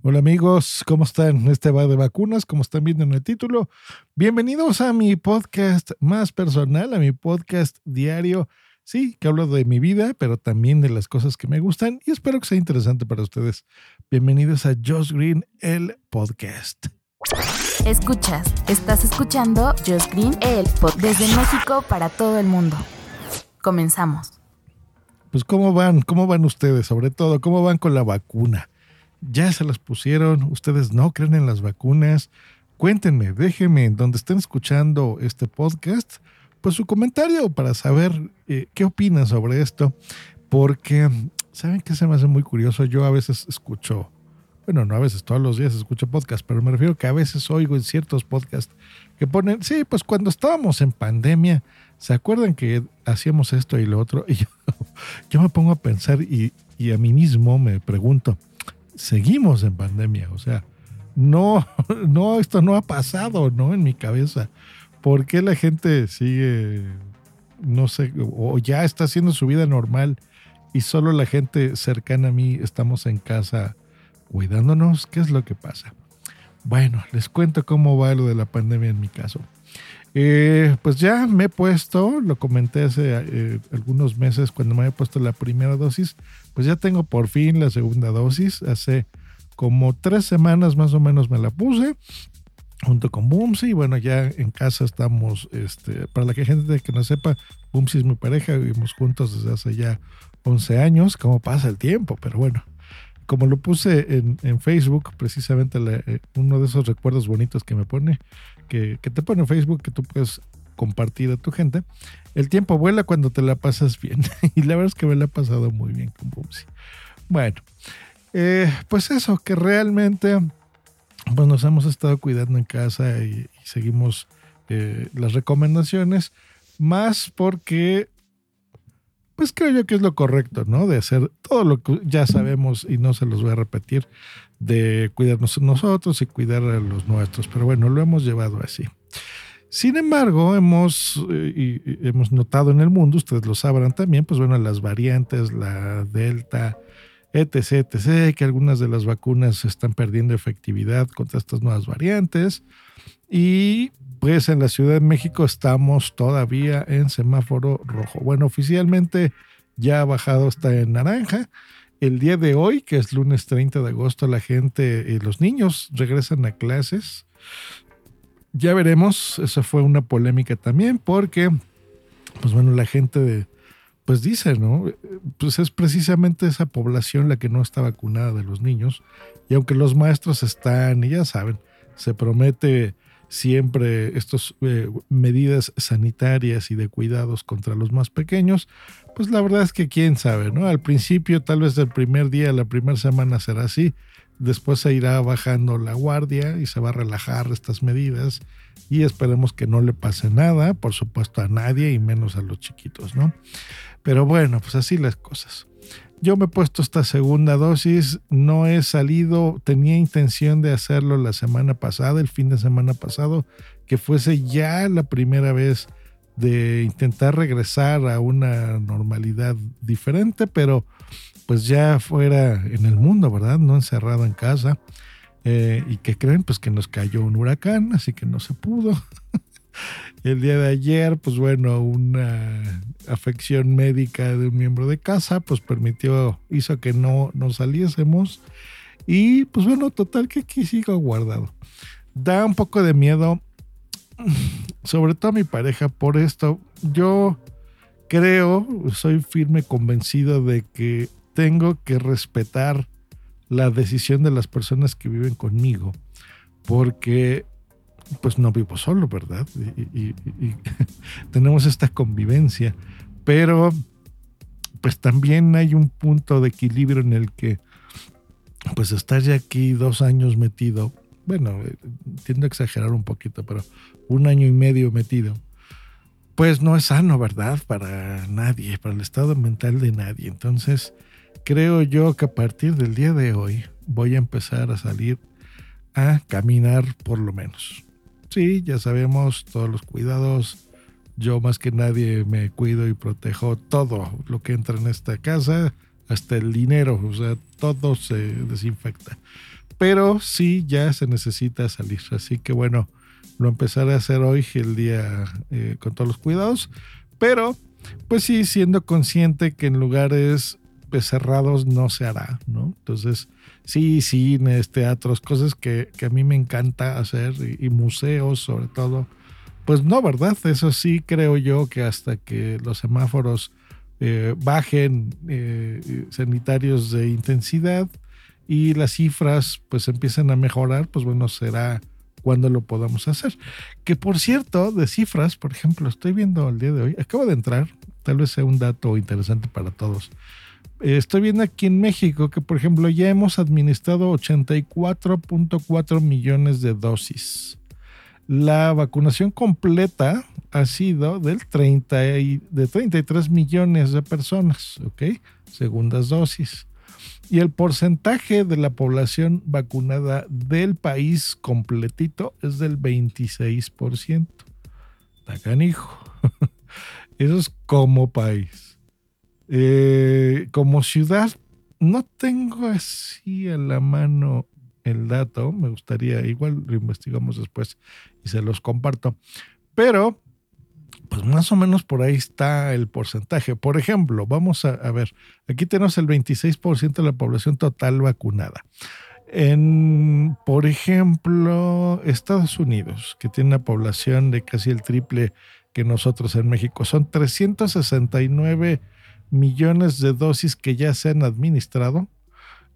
Hola amigos, ¿cómo están? Este va de vacunas, como están viendo en el título. Bienvenidos a mi podcast más personal, a mi podcast diario. Sí, que hablo de mi vida, pero también de las cosas que me gustan y espero que sea interesante para ustedes. Bienvenidos a Josh Green, el podcast. Escuchas, estás escuchando Josh Green, el podcast desde México para todo el mundo. Comenzamos. Pues cómo van, cómo van ustedes, sobre todo, cómo van con la vacuna ya se las pusieron, ustedes no creen en las vacunas. Cuéntenme, déjenme en donde estén escuchando este podcast, pues su comentario para saber eh, qué opinan sobre esto. Porque, ¿saben qué se me hace muy curioso? Yo a veces escucho, bueno, no a veces, todos los días escucho podcast, pero me refiero que a veces oigo en ciertos podcasts que ponen, sí, pues cuando estábamos en pandemia, ¿se acuerdan que hacíamos esto y lo otro? Y yo, me pongo a pensar y a mí mismo me pregunto, seguimos en pandemia. O sea, no, no, esto no ha pasado, ¿no? En mi cabeza. ¿Por qué la gente sigue, no sé, o ya está haciendo su vida normal y solo la gente cercana a mí estamos en casa cuidándonos? ¿Qué es lo que pasa? Bueno, les cuento cómo va lo de la pandemia en mi caso. Eh, pues ya me he puesto, lo comenté hace eh, algunos meses cuando me había puesto la primera dosis, pues ya tengo por fin la segunda dosis. Hace como tres semanas más o menos me la puse junto con Bumsy. Bueno, ya en casa estamos, este, para la gente que no sepa, Bumsy es mi pareja, vivimos juntos desde hace ya 11 años. ¿Cómo pasa el tiempo? Pero bueno, como lo puse en, Facebook, precisamente eh, uno de esos recuerdos bonitos que me pone, que, te pone en Facebook, que tú puedes compartir a tu gente, el tiempo vuela cuando te la pasas bien. y la verdad es que me la ha pasado muy bien con Bumsy. Bueno, eh, pues eso, que realmente pues nos hemos estado cuidando en casa y, seguimos eh, las recomendaciones, más porque pues creo yo que es lo correcto, ¿no? De hacer todo lo que ya sabemos y no se los voy a repetir, de cuidarnos nosotros y cuidar a los nuestros. Pero bueno, lo hemos llevado así. Sin embargo, hemos, eh, y hemos notado en el mundo, ustedes lo sabrán también, pues bueno, las variantes, la Delta, etc., etc., que algunas de las vacunas están perdiendo efectividad contra estas nuevas variantes. Y pues en la Ciudad de México estamos todavía en semáforo rojo. Bueno, oficialmente ya ha bajado hasta en naranja. El día de hoy, que es lunes 30 de agosto, la gente, y los niños regresan a clases. Ya veremos, eso fue una polémica también porque, pues bueno, la gente pues dice, ¿no? Pues es precisamente esa población la que no está vacunada de los niños. Y aunque los maestros están, y ya saben, se promete siempre estas eh, medidas sanitarias y de cuidados contra los más pequeños, pues la verdad es que quién sabe, ¿no? Al principio, tal vez el primer día, la primera semana será así, después se irá bajando la guardia y se va a relajar estas medidas y esperemos que no le pase nada, por supuesto a nadie y menos a los chiquitos, ¿no? Pero bueno, pues así las cosas. Yo me he puesto esta segunda dosis, no he salido, tenía intención de hacerlo la semana pasada, el fin de semana pasado, que fuese ya la primera vez de intentar regresar a una normalidad diferente, pero pues ya fuera en el mundo, ¿verdad? No encerrado en casa. Eh, y que creen, pues que nos cayó un huracán, así que no se pudo. El día de ayer, pues bueno, una afección médica de un miembro de casa, pues permitió, hizo que no, nos saliésemos. Y pues bueno, total que aquí sigo guardado. Da un poco de miedo, sobre todo a mi pareja, por esto. Yo creo, soy firme convencido de que tengo que respetar la decisión de las personas que viven conmigo, porque pues no vivo solo, ¿verdad? Y, tenemos esta convivencia, pero pues también hay un punto de equilibrio en el que pues estar ya aquí dos años metido, bueno, eh, tiendo a exagerar un poquito, pero un año y medio metido, pues no es sano, ¿verdad? Para nadie, para el estado mental de nadie. Entonces, creo yo que a partir del día de hoy voy a empezar a salir a caminar por lo menos. Sí, ya sabemos todos los cuidados. Yo más que nadie me cuido y protejo todo lo que entra en esta casa, hasta el dinero, o sea, todo se desinfecta. Pero sí, ya se necesita salir. Así que bueno, lo empezaré a hacer hoy, el día eh, con todos los cuidados. Pero, pues sí, siendo consciente que en lugares cerrados no se hará, ¿no? Entonces, sí, cines, teatros, cosas que, a mí me encanta hacer y, museos sobre todo. Pues no, ¿verdad? Eso sí creo yo que hasta que los semáforos eh, bajen eh, sanitarios de intensidad y las cifras pues empiecen a mejorar, pues bueno, será cuando lo podamos hacer. Que por cierto, de cifras, por ejemplo, estoy viendo el día de hoy, acabo de entrar, tal vez sea un dato interesante para todos. Estoy viendo aquí en México que, por ejemplo, ya hemos administrado 84.4 millones de dosis. La vacunación completa ha sido del 30 y, de 33 millones de personas, ¿ok? Segundas dosis. Y el porcentaje de la población vacunada del país completito es del 26%. hijo. Eso es como país. Eh, como ciudad, no tengo así a la mano el dato. Me gustaría, igual lo investigamos después y se los comparto. Pero pues más o menos por ahí está el porcentaje. Por ejemplo, vamos a, ver, aquí tenemos el 26% de la población total vacunada. En, por ejemplo, Estados Unidos, que tiene una población de casi el triple que nosotros en México, son 369 millones de dosis que ya se han administrado.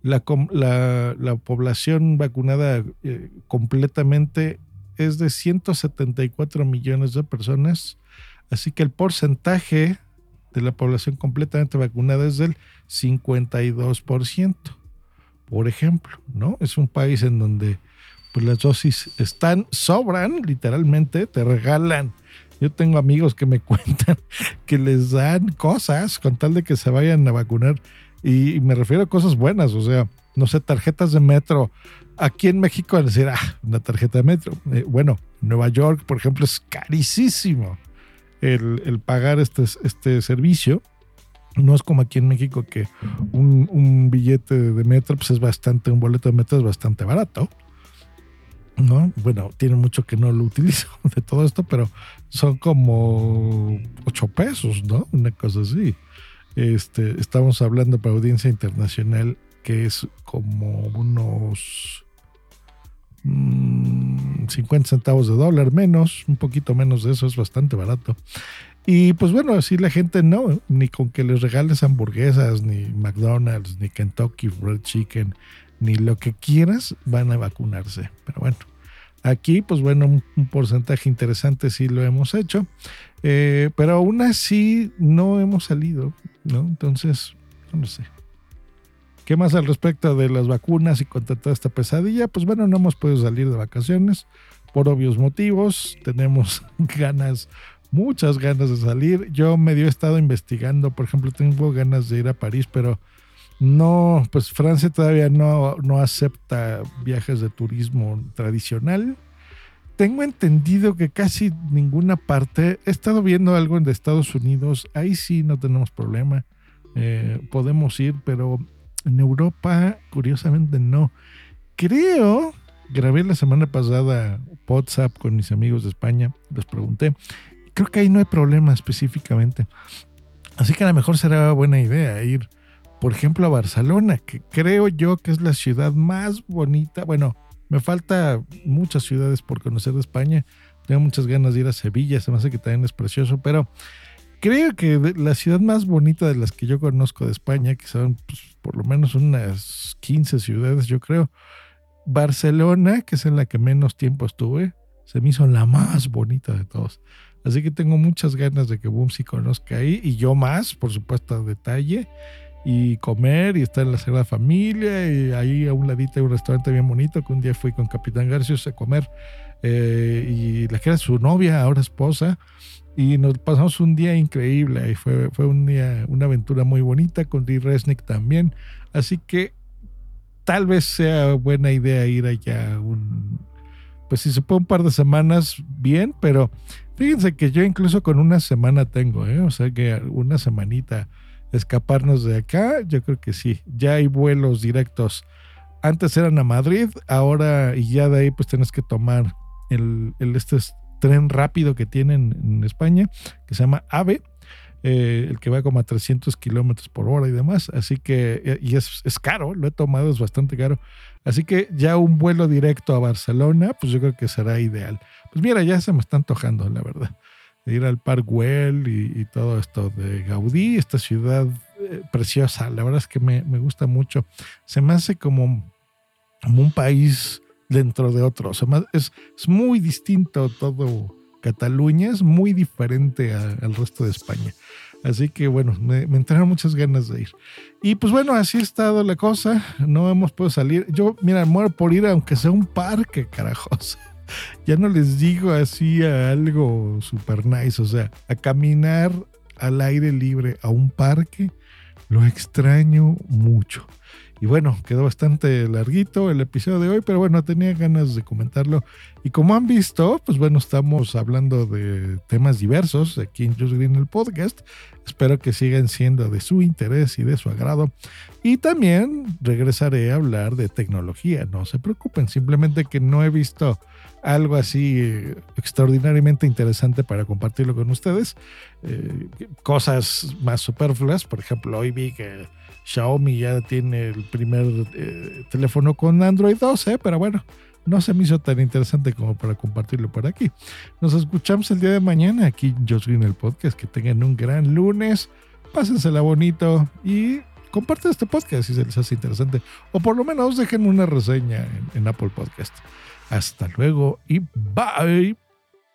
La, población vacunada eh, completamente es de 174 millones de personas Así que el porcentaje de la población completamente vacunada es del 52%, por ejemplo, ¿no? Es un país en donde pues, las dosis están, sobran, literalmente, te regalan. Yo tengo amigos que me cuentan que les dan cosas con tal de que se vayan a vacunar. Y, me refiero a cosas buenas, o sea, no sé, tarjetas de metro. Aquí en México, decir, ah, una tarjeta de metro. Eh, bueno, Nueva York, por ejemplo, es carísimo el, pagar este, este servicio. No es como aquí en México que un, billete de metro pues es bastante, un boleto de metro es bastante barato. ¿No? Bueno, tiene mucho que no lo utilizo de todo esto, pero son como 8 pesos, ¿no? Una cosa así. Este, estamos hablando para audiencia internacional que es como unos 50 mm, centavos de dólar menos, un poquito menos de eso, es bastante barato. Y pues bueno, así la gente no, ni con que les regales hamburguesas, ni McDonald's, ni Kentucky Fried Chicken, ni lo que quieras, van a vacunarse. Pero bueno, aquí pues bueno, un, porcentaje interesante sí lo hemos hecho, eh, pero aún así no hemos salido, ¿no? Entonces, no sé. ¿Qué más al respecto de las vacunas y contra toda esta pesadilla? Pues bueno, no hemos podido salir de vacaciones por obvios motivos. Tenemos ganas, muchas ganas de salir. Yo medio he estado investigando, por ejemplo, tengo ganas de ir a París, pero no, pues Francia todavía no, no acepta viajes de turismo tradicional. Tengo entendido que casi ninguna parte, he estado viendo algo en Estados Unidos, ahí sí no tenemos problema. Eh, podemos ir, pero en Europa, curiosamente, no. Creo, grabé la semana pasada WhatsApp con mis amigos de España, les pregunté. Creo que ahí no hay problema específicamente. Así que a lo mejor será buena idea ir, por ejemplo, a Barcelona, que creo yo que es la ciudad más bonita. Bueno, me falta muchas ciudades por conocer de España. Tengo muchas ganas de ir a Sevilla, se me hace que también es precioso, pero creo que la ciudad más bonita de las que yo conozco de España, que son pues, por lo menos unas 15 ciudades, yo creo, Barcelona, que es en la que menos tiempo estuve, se me hizo la más bonita de todos. Así que tengo muchas ganas de que Boomsy conozca ahí y yo más, por supuesto, a detalle. Y comer y estar en la Sagrada Familia. Y ahí a un ladito hay un restaurante bien bonito que un día fui con Capitán Garcios a comer. Eh, y la que era su novia, ahora esposa, y nos pasamos un día increíble y fue, fue un día, una aventura muy bonita con Dee Resnick también. Así que tal vez sea buena idea ir allá un, pues si se puede un par de semanas, bien, pero fíjense que yo incluso con una semana tengo, ¿eh? o sea que una semanita escaparnos de acá, yo creo que sí. Ya hay vuelos directos. Antes eran a Madrid, ahora y ya de ahí pues tienes que tomar el, este tren rápido que tienen en España, que se llama AVE, eh, el que va como a 300 kilómetros por hora y demás. Así que, eh, y es, es, caro, lo he tomado, es bastante caro. Así que ya un vuelo directo a Barcelona, pues yo creo que será ideal. Pues mira, ya se me está antojando, la verdad ir al Park Güell y, todo esto de Gaudí, esta ciudad eh, preciosa. La verdad es que me, gusta mucho. Se me hace como, como un país dentro de otro. es, es, muy distinto todo Cataluña, es muy diferente al resto de España. Así que bueno, me, me entraron muchas ganas de ir. Y pues bueno, así ha estado la cosa. No hemos podido salir. Yo, mira, muero por ir aunque sea un parque, carajos ya no les digo así a algo super nice, o sea, a caminar al aire libre a un parque, lo extraño mucho. Y bueno, quedó bastante larguito el episodio de hoy, pero bueno, tenía ganas de comentarlo. Y como han visto, pues bueno, estamos hablando de temas diversos aquí en Just Green el podcast. Espero que sigan siendo de su interés y de su agrado. Y también regresaré a hablar de tecnología. No se preocupen, simplemente que no he visto algo así eh, extraordinariamente interesante para compartirlo con ustedes. Eh, cosas más superfluas, por ejemplo, hoy vi que Xiaomi ya tiene el primer eh, teléfono con Android 12, pero bueno, no se me hizo tan interesante como para compartirlo por aquí. Nos escuchamos el día de mañana aquí en Josh Green el podcast. Que tengan un gran lunes, pásensela bonito y compartan este podcast si se les hace interesante. O por lo menos dejen una reseña en Apple Podcast. Hasta luego y bye.